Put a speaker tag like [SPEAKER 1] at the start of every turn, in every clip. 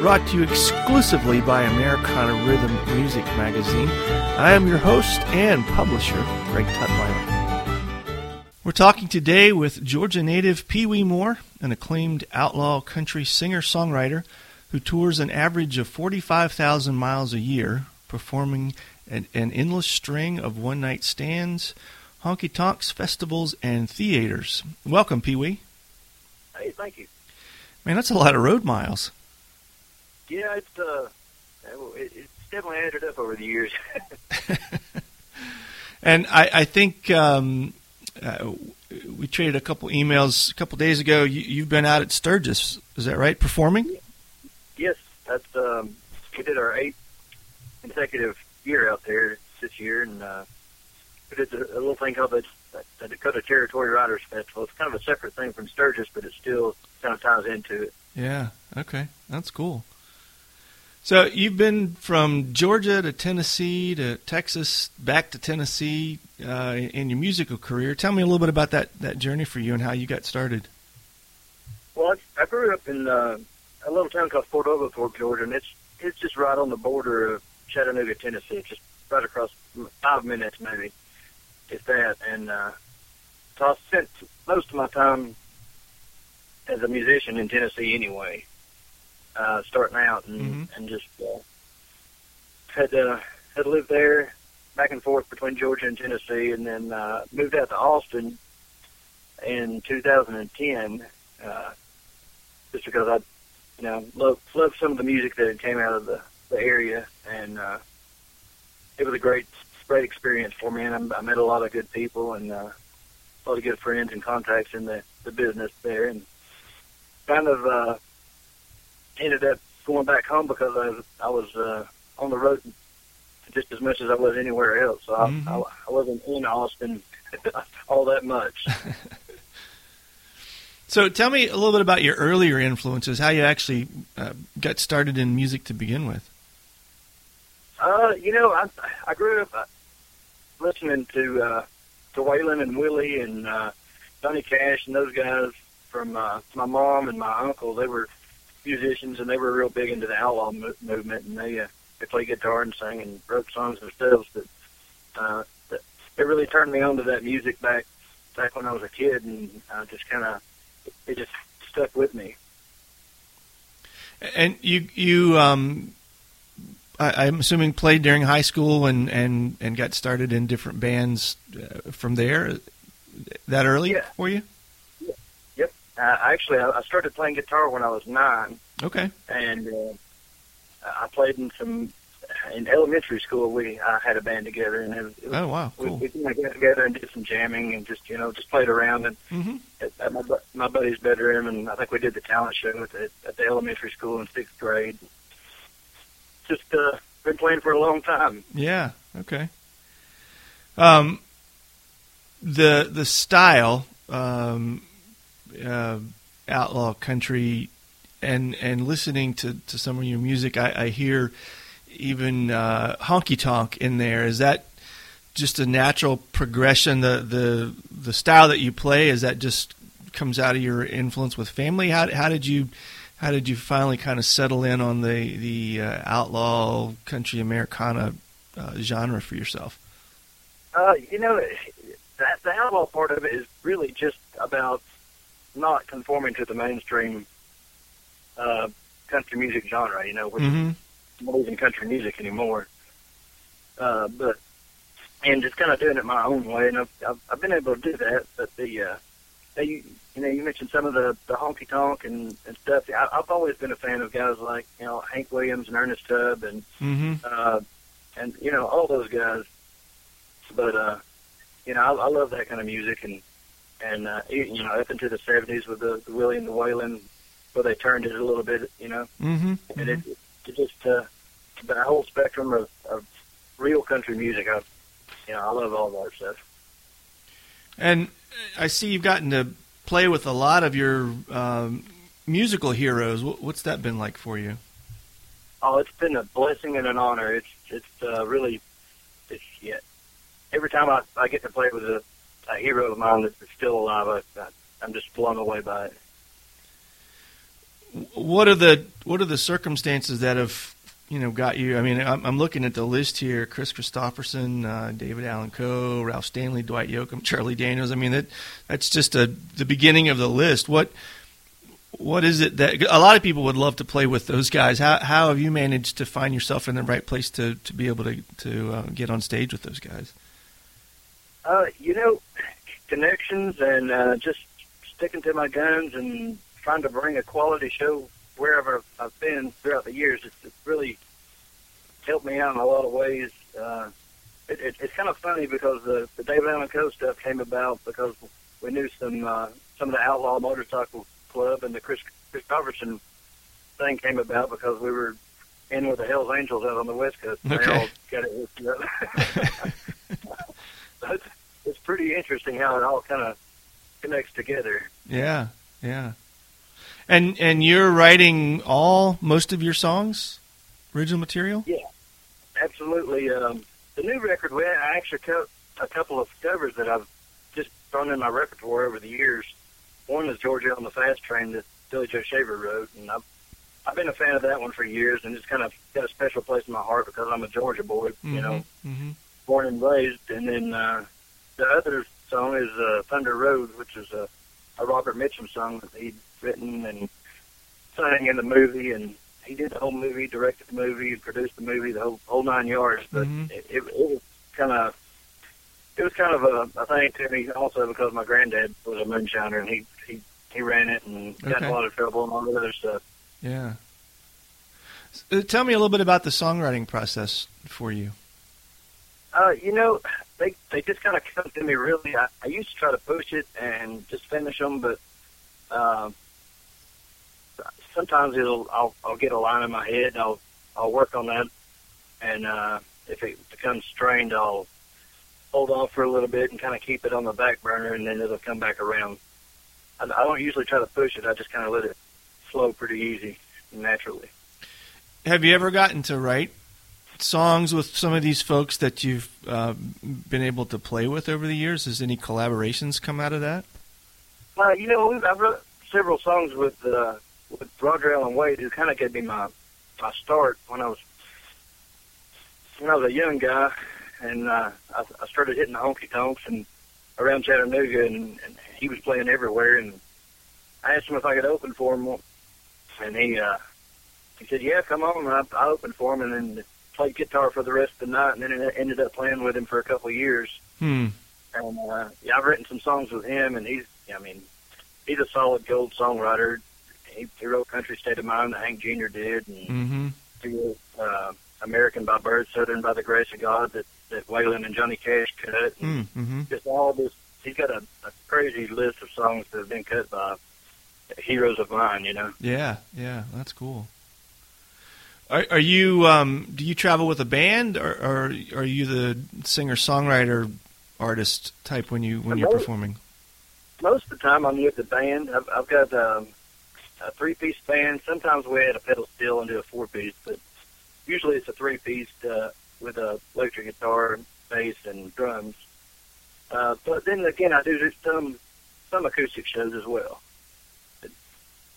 [SPEAKER 1] brought to you exclusively by Americana Rhythm Music Magazine. I am your host and publisher, Greg Tutwiler. We're talking today with Georgia native Pee Wee Moore, an acclaimed outlaw country singer songwriter who tours an average of 45,000 miles a year, performing an, an endless string of one night stands, honky tonks, festivals, and theaters. Welcome, Pee Wee.
[SPEAKER 2] Hey, thank you.
[SPEAKER 1] Man, that's a lot of road miles.
[SPEAKER 2] Yeah, it's uh, it, it's definitely added up over the years.
[SPEAKER 1] and I, I think um, uh, we traded a couple emails a couple days ago. You, you've been out at Sturgis, is that right? Performing?
[SPEAKER 2] Yes, that's um, we did our eighth consecutive year out there this year, and uh, we did a, a little thing called the, the Dakota Territory Riders Festival. It's kind of a separate thing from Sturgis, but it still kind of ties into it.
[SPEAKER 1] Yeah. Okay. That's cool. So you've been from Georgia to Tennessee to Texas, back to Tennessee uh, in your musical career. Tell me a little bit about that that journey for you and how you got started.
[SPEAKER 2] Well, I, I grew up in uh, a little town called Fort Oglethorpe, Georgia, and it's it's just right on the border of Chattanooga, Tennessee, It's just right across five minutes maybe, if that. And uh, so I spent most of my time as a musician in Tennessee anyway, uh, starting out and
[SPEAKER 1] Mhm.
[SPEAKER 2] and just uh, had uh, had lived there back and forth between Georgia and Tennessee, and then uh, moved out to Austin in 2010, uh, just because I, you know, loved loved some of the music that came out of the the area, and uh, it was a great great experience for me, and I, I met a lot of good people and uh, a lot of good friends and contacts in the the business there, and kind of uh, ended up going back home because I was, I was uh, on the road just as much as I was anywhere else. So I,
[SPEAKER 1] Mhm.
[SPEAKER 2] I, I wasn't in Austin all that much.
[SPEAKER 1] So tell me a little bit about your earlier influences, how you actually uh, got started in music to begin with.
[SPEAKER 2] Uh, you know, I I grew up uh, listening to uh, to Waylon and Willie and uh, Johnny Cash and those guys from uh, my mom and my uncle. They were musicians and they were real big into the outlaw mo- movement and they uh, they played guitar and sang and wrote songs themselves. But uh, that, it really turned me on to that music back back when I was a kid and uh, just kind of it just stuck with me.
[SPEAKER 1] And you you um, I, I'm assuming played during high school and, and, and got started in different bands uh, from there. That early
[SPEAKER 2] Yeah.
[SPEAKER 1] for you?
[SPEAKER 2] Uh, actually, I, I started playing guitar when I was nine.
[SPEAKER 1] Okay.
[SPEAKER 2] and uh, I played in some in elementary school. We I had a band together, and it was, it was,
[SPEAKER 1] Oh wow,
[SPEAKER 2] we,
[SPEAKER 1] cool.
[SPEAKER 2] we kind of got together and did some jamming and just you know just played around and
[SPEAKER 1] hmm
[SPEAKER 2] at, at my my buddy's bedroom, and I think we did the talent show at the, at the elementary school in sixth grade. Just uh, been playing for a long time.
[SPEAKER 1] Yeah. Okay. Um, the the style, um, uh, outlaw country, and and listening to, to some of your music, I, I hear even uh, honky tonk in there. Is that just a natural progression? The the the style that you play is that just comes out of your influence with family? How how did you how did you finally kind of settle in on the the uh, outlaw country Americana uh, genre for yourself?
[SPEAKER 2] Uh, you know, that the outlaw part of it is really just about not conforming to the mainstream uh, country music genre. You know, which
[SPEAKER 1] hmm
[SPEAKER 2] not even country music anymore. Uh, but and just kind of doing it my own way, and I've, I've I've been able to do that. But the uh, you, you know, you mentioned some of the the honky tonk and and stuff. I, I've always been a fan of guys like you know Hank Williams and Ernest Tubb and
[SPEAKER 1] Mm-hmm.
[SPEAKER 2] uh, and you know all those guys. But uh, you know, I, I love that kind of music, and and uh, you know, up into the '70s with the, the Willie and the Waylon, where they turned it a little bit, you know,
[SPEAKER 1] Mm-hmm.
[SPEAKER 2] and it, it just uh, the whole spectrum of, of real country music. I, you know, I love all of that stuff.
[SPEAKER 1] And I see you've gotten to play with a lot of your um, musical heroes. What's that been like for you?
[SPEAKER 2] Oh, it's been a blessing and an honor. It's it's uh, really it's yeah. Every time I, I get to play with a, a hero of mine that's still alive, I, I, I'm just blown away by it.
[SPEAKER 1] What are the what are the circumstances that have you know got you? I mean, I'm, I'm looking at the list here: Kris Kristofferson, uh, David Allan Coe, Ralph Stanley, Dwight Yoakam, Charlie Daniels. I mean, that that's just a the beginning of the list. What what is it that a lot of people would love to play with those guys? How how have you managed to find yourself in the right place to to be able to to uh, get on stage with those guys?
[SPEAKER 2] Uh, you know, connections and uh, just sticking to my guns and trying to bring a quality show wherever I've been throughout the years. It's, it's really helped me out in a lot of ways. Uh, it, it, it's kind of funny because the, the David Allan Coe. stuff came about because we knew some uh, some of the Outlaw Motorcycle Club and the Kris Kristofferson thing came about because we were in with the Hell's Angels out on the West Coast.
[SPEAKER 1] Okay.
[SPEAKER 2] They all got it. So it's, it's pretty interesting how it all kind of connects together.
[SPEAKER 1] Yeah, yeah. And and you're writing all most of your songs, original material.
[SPEAKER 2] Yeah, absolutely. Um, the new record, we I actually cut a couple of covers that I've just thrown in my repertoire over the years. One is Georgia on the Fast Train that Billy Joe Shaver wrote, and I've I've been a fan of that one for years, and it's kind of got a special place in my heart because I'm a Georgia boy, you know,
[SPEAKER 1] hmm
[SPEAKER 2] born and raised. And then uh, the other song is uh, Thunder Road, which is a, a Robert Mitchum song that he'd written and sang in the movie, and he did the whole movie, directed the movie, produced the movie, the whole whole nine yards. But
[SPEAKER 1] Mhm.
[SPEAKER 2] it, it, it was kind of it was kind of a, a thing to me also because my granddad was a moonshiner and he he he ran it and got in a lot of trouble and all that other stuff.
[SPEAKER 1] Yeah. Uh, tell me a little bit about the songwriting process for you.
[SPEAKER 2] Uh, you know, they they just kind of come to me really. I, I used to try to push it and just finish them, but um, sometimes it'll I'll I'll get a line in my head. And I'll I'll work on that, and uh, if it becomes strained, I'll hold off for a little bit and kind of keep it on the back burner, and then it'll come back around. I, I don't usually try to push it. I just kind of let it flow pretty easy, naturally.
[SPEAKER 1] Have you ever gotten to write songs with some of these folks that you've uh, been able to play with over the years? Has any collaborations come out of that?
[SPEAKER 2] Uh, you know, I've wrote several songs with uh, with Roger Alan Wade, who kind of gave me my my start when I was when I was a young guy, and uh, I, I started hitting the honky tonks and around Chattanooga, and, and he was playing everywhere. And I asked him if I could open for him, and he uh, he said, "Yeah, come on." And I, I opened for him, and then played guitar for the rest of the night, and then ended up playing with him for a couple of years.
[SPEAKER 1] Hmm.
[SPEAKER 2] And uh, yeah, I've written some songs with him, and he's, I mean, he's a solid gold songwriter. He, he wrote "Country State of Mind" that Hank Jr. did, and
[SPEAKER 1] Mm-hmm.
[SPEAKER 2] he wrote uh, "American by Birth, Southern by the Grace of God" that that Waylon and Johnny Cash cut. And
[SPEAKER 1] Mm-hmm.
[SPEAKER 2] Just all this, he's got a, a crazy list of songs that have been cut by heroes of mine. You know.
[SPEAKER 1] Yeah, yeah, that's cool. Are, are you? Um, do you travel with a band, or, or are you the singer songwriter artist type when you when you're performing?
[SPEAKER 2] most of the time I'm with the band. I've, I've got um, a three-piece band. Sometimes we add a pedal steel and do a four-piece, but usually it's a three-piece uh, with a electric guitar, bass, and drums. Uh, but then again, I do some some acoustic shows as well.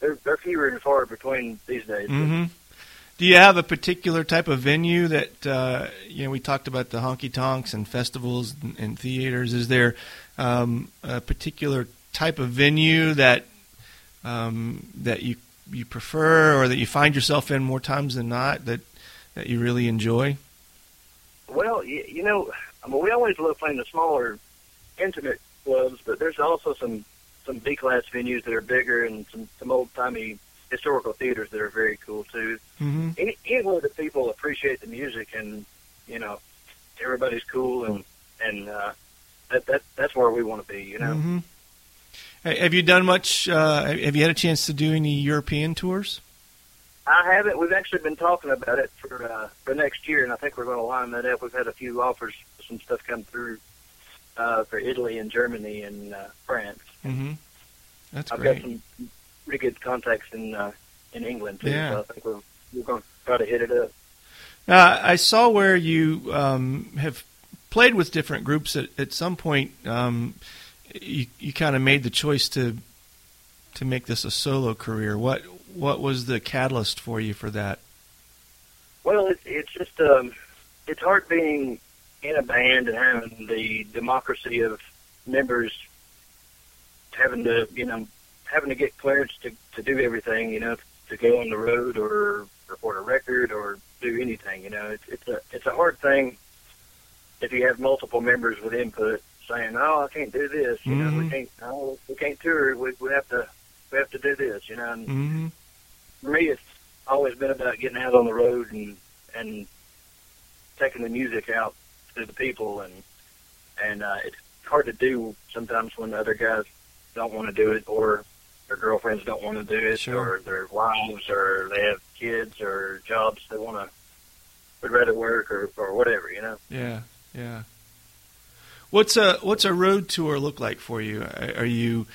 [SPEAKER 2] They're they're fewer and far between these days.
[SPEAKER 1] Mm-hmm. Do you have a particular type of venue that uh, you know? We talked about the honky tonks and festivals and, and theaters. Is there um, a particular type of venue that um, that you you prefer, or that you find yourself in more times than not that that you really enjoy?
[SPEAKER 2] Well, you, you know, I mean, we always love playing the smaller, intimate clubs, but there's also some some B class venues that are bigger and some some old timey historical theaters that are very cool too.
[SPEAKER 1] Mm-hmm.
[SPEAKER 2] Any, anywhere that people appreciate the music and you know everybody's cool and and uh, that that that's where we want to be. You know.
[SPEAKER 1] Mm-hmm. Hey, Have you done much? Uh, have you had a chance to do any European tours?
[SPEAKER 2] I haven't. We've actually been talking about it for uh, for next year, and I think we're going to line that up. We've had a few offers, some stuff come through uh, for Italy and Germany and uh, France.
[SPEAKER 1] Mm-hmm. That's
[SPEAKER 2] I've
[SPEAKER 1] great.
[SPEAKER 2] got some pretty good contacts in uh, in England too.
[SPEAKER 1] Yeah.
[SPEAKER 2] So I think we're we're going to try to hit it up.
[SPEAKER 1] Uh, I saw where you um, have played with different groups. At, at some point, um, you you kind of made the choice to to make this a solo career. What what was the catalyst for you for that?
[SPEAKER 2] Well, it's it's just um, it's hard being in a band and having the democracy of members having to you know having to get clearance to to do everything you know to go on the road or record a record or do anything you know it's it's a it's a hard thing if you have multiple members with input saying oh I can't do this you know we
[SPEAKER 1] Mhm.
[SPEAKER 2] can't oh we can't tour we we have to we have to do this you know and
[SPEAKER 1] Mm-hmm.
[SPEAKER 2] for me, it's always been about getting out on the road and and taking the music out to the people, and and uh, it's hard to do sometimes when the other guys don't want to do it, or their girlfriends don't want to do it,
[SPEAKER 1] Sure.
[SPEAKER 2] or their wives, or they have kids or jobs they want to would rather work or or whatever, you know.
[SPEAKER 1] Yeah, yeah. What's a what's a road tour look like for you? Are you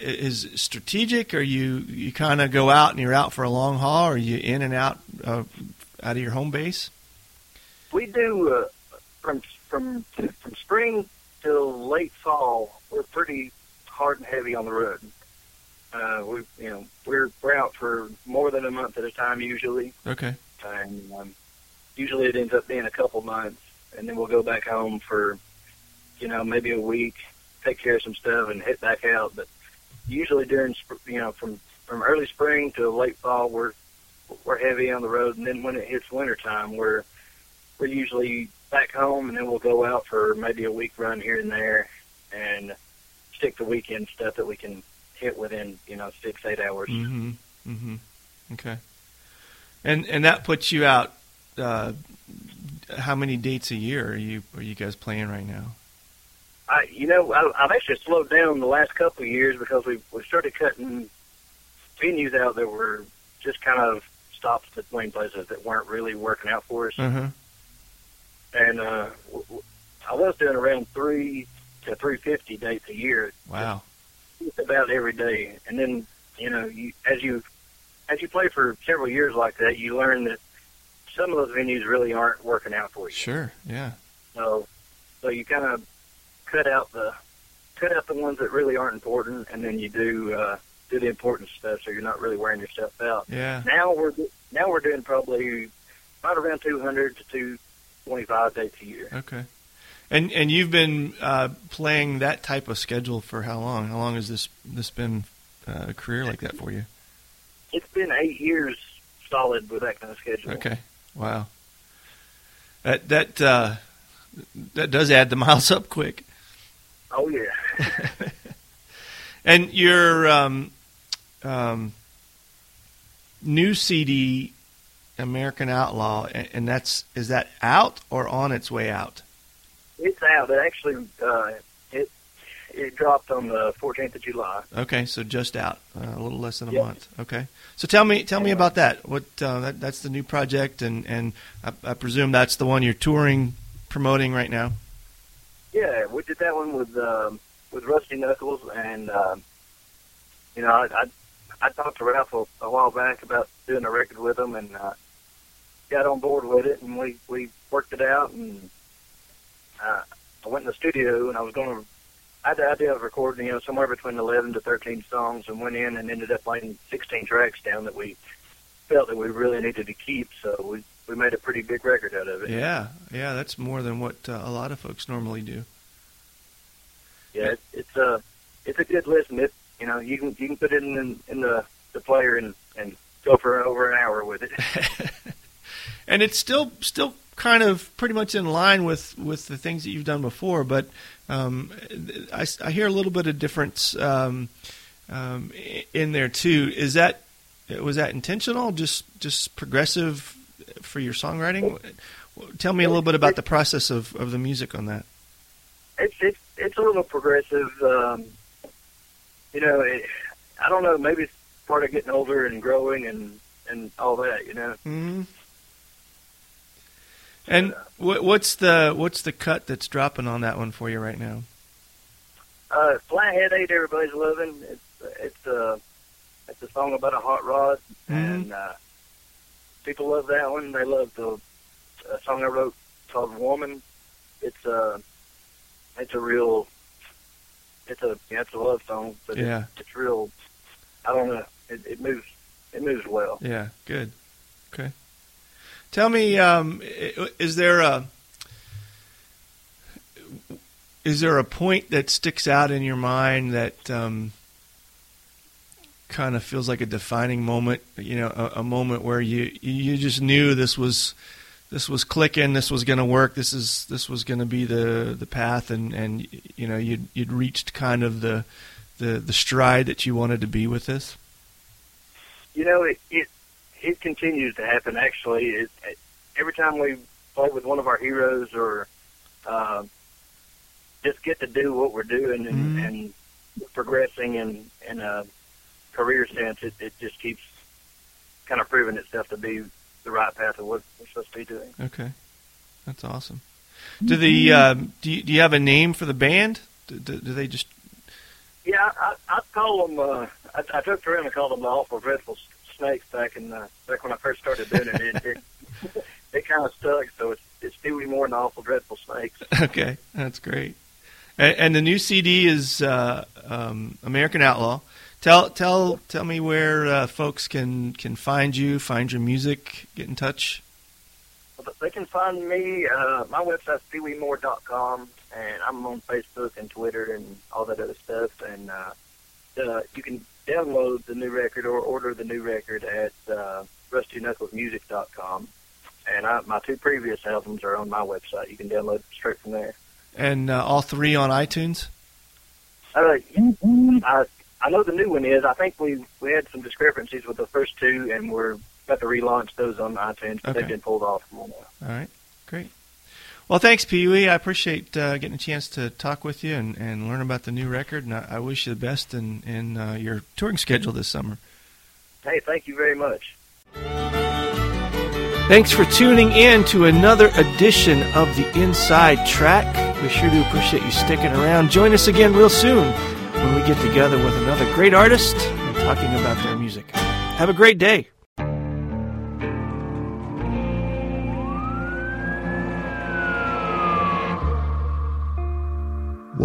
[SPEAKER 1] is strategic? Are you you kind of go out and you're out for a long haul? Or are you in and out uh, out of your home base?
[SPEAKER 2] We do uh, from from from spring till late fall. We're pretty hard and heavy on the road. Uh, we you know we're we're out for more than a month at a time usually,
[SPEAKER 1] Okay.
[SPEAKER 2] and um, usually it ends up being a couple months, and then we'll go back home for you know maybe a week, take care of some stuff, and head back out. But usually during you know from from early spring to late fall, we're we're heavy on the road, and then when it hits winter time, we're we're usually back home, and then we'll go out for maybe a week run here and there, and stick to weekend stuff that we can hit within you know six eight hours.
[SPEAKER 1] Mm-hmm. Mm-hmm. Okay. And and that puts you out. Uh, how many dates a year are you are you guys playing right now?
[SPEAKER 2] I, you know, I, I've actually slowed down the last couple of years because we we started cutting venues out that were just kind of stops between places that weren't really working out for us.
[SPEAKER 1] Uh-huh.
[SPEAKER 2] And uh, I was doing around three to three fifty dates a year,
[SPEAKER 1] Wow.
[SPEAKER 2] About every day. And then, you know, you, as you as you play for several years like that, you learn that some of those venues really aren't working out for you.
[SPEAKER 1] Sure. Yeah.
[SPEAKER 2] So, so you kind of cut out the cut out the ones that really aren't important, and then you do uh, do the important stuff. So you're not really wearing yourself out.
[SPEAKER 1] Yeah.
[SPEAKER 2] Now we're now we're doing probably right around 200 to 225 dates a year.
[SPEAKER 1] Okay. And and you've been uh, playing that type of schedule for how long? How long has this this been uh, a career like that for you?
[SPEAKER 2] It's been eight years solid with that kind of schedule.
[SPEAKER 1] Okay. Wow. That that uh, that does add the miles up quick.
[SPEAKER 2] Oh yeah.
[SPEAKER 1] And your um, um, new CD, American Outlaw, and, and that's is that out or on its way out?
[SPEAKER 2] It's out. It actually uh, it it dropped on the 14th of July.
[SPEAKER 1] Okay, so just out, uh, a little less than a
[SPEAKER 2] Yep.
[SPEAKER 1] month. Okay, so tell me tell me about that. What uh, that, that's the new project, and and I, I presume that's the one you're touring, promoting right now.
[SPEAKER 2] Yeah, we did that one with um, with Rusty Knuckles, and um, you know, I, I I talked to Ralph a, a while back about doing a record with him, and uh, got on board with it, and we we worked it out, and uh, I went in the studio, and I was going to. I had the idea of recording, you know, somewhere between 11 to 13 songs, and went in and ended up laying 16 tracks down that we felt that we really needed to keep. So we we made a pretty big record out of it.
[SPEAKER 1] Yeah, yeah, that's more than what uh, a lot of folks normally do.
[SPEAKER 2] yeah, it, it's a it's a good listen. It you know you can you can put it in in the the player and and go for over an hour with it.
[SPEAKER 1] and it's still still kind of pretty much in line with, with the things that you've done before, but um, I, I, hear a little bit of difference um, um, in there too. Is that was that intentional? Just just progressive for your songwriting? Tell me a little bit about the process of, of the music on that.
[SPEAKER 2] It's it's it's a little progressive. Um, you know, it, I don't know. Maybe it's part of getting older and growing and and all that. You know.
[SPEAKER 1] Mm-hmm. And what's the what's the cut that's dropping on that one for you right now?
[SPEAKER 2] Uh, Flathead Eight, everybody's loving. It's it's a uh, it's a song about a hot rod, mm-hmm. and uh, people love that one. They love the a song I wrote called "Woman." It's a uh, it's a real it's a yeah, it's a love song, but yeah. it's, it's real. I don't know. It, it moves it moves well.
[SPEAKER 1] Yeah, good. Okay. Tell me, um, is there a is there a point that sticks out in your mind that um, kind of feels like a defining moment? You know, a, a, moment where you you just knew this was this was clicking, this was going to work, this is this was going to be the the path, and and you know you'd you'd reached kind of the the the stride that you wanted to be with this.
[SPEAKER 2] You know, it, it it continues to happen. Actually, it, it, every time we play with one of our heroes or uh, just get to do what we're doing and, mm-hmm. and progressing in in a career sense, it, it just keeps kind of proving itself to be the right path of what we're supposed to be doing.
[SPEAKER 1] Okay, that's awesome. Do the um, do you, do you have a name for the band? Do, do, do they just?
[SPEAKER 2] Yeah, I, I call them. Uh, I, I took around and called them the Awful Dreadful snakes back in uh, back when I first started doing it. It, it, it kind of stuck, so it's it's Pee Wee Moore and the Awful Dreadful Snakes.
[SPEAKER 1] Okay, that's great. And, and the new CD is uh, um, American Outlaw. Tell tell tell me where uh, folks can can find you, find your music, get in touch.
[SPEAKER 2] They can find me. Uh, my website's peeweemoore.com, and I'm on Facebook and Twitter and all that other stuff. And uh, uh, you can download the new record or order the new record at uh, rustyknucklesmusic.com. And I, my two previous albums are on my website. You can download straight from there.
[SPEAKER 1] And uh, all three on iTunes.
[SPEAKER 2] Uh, I I know the new one is. I think we we had some discrepancies with the first two, and we're about to relaunch those on iTunes. Okay. They've been pulled off. For now all
[SPEAKER 1] right, great. Well, thanks, Pee Wee. I appreciate uh, getting a chance to talk with you and, and learn about the new record, and I, I wish you the best in, in uh, your touring schedule this summer.
[SPEAKER 2] Hey, thank you very much.
[SPEAKER 1] Thanks for tuning in to another edition of the Inside Track. We sure do appreciate you sticking around. Join us again real soon when we get together with another great artist and talking about their music. Have a great day.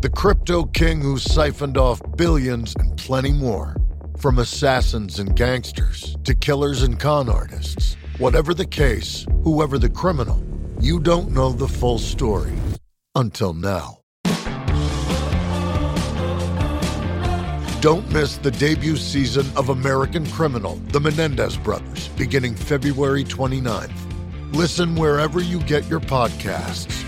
[SPEAKER 3] the crypto king who siphoned off billions, and plenty more. From assassins and gangsters to killers and con artists, whatever the case, whoever the criminal, you don't know the full story until now. Don't miss the debut season of American Criminal, The Menendez Brothers, beginning February 29th. Listen wherever you get your podcasts,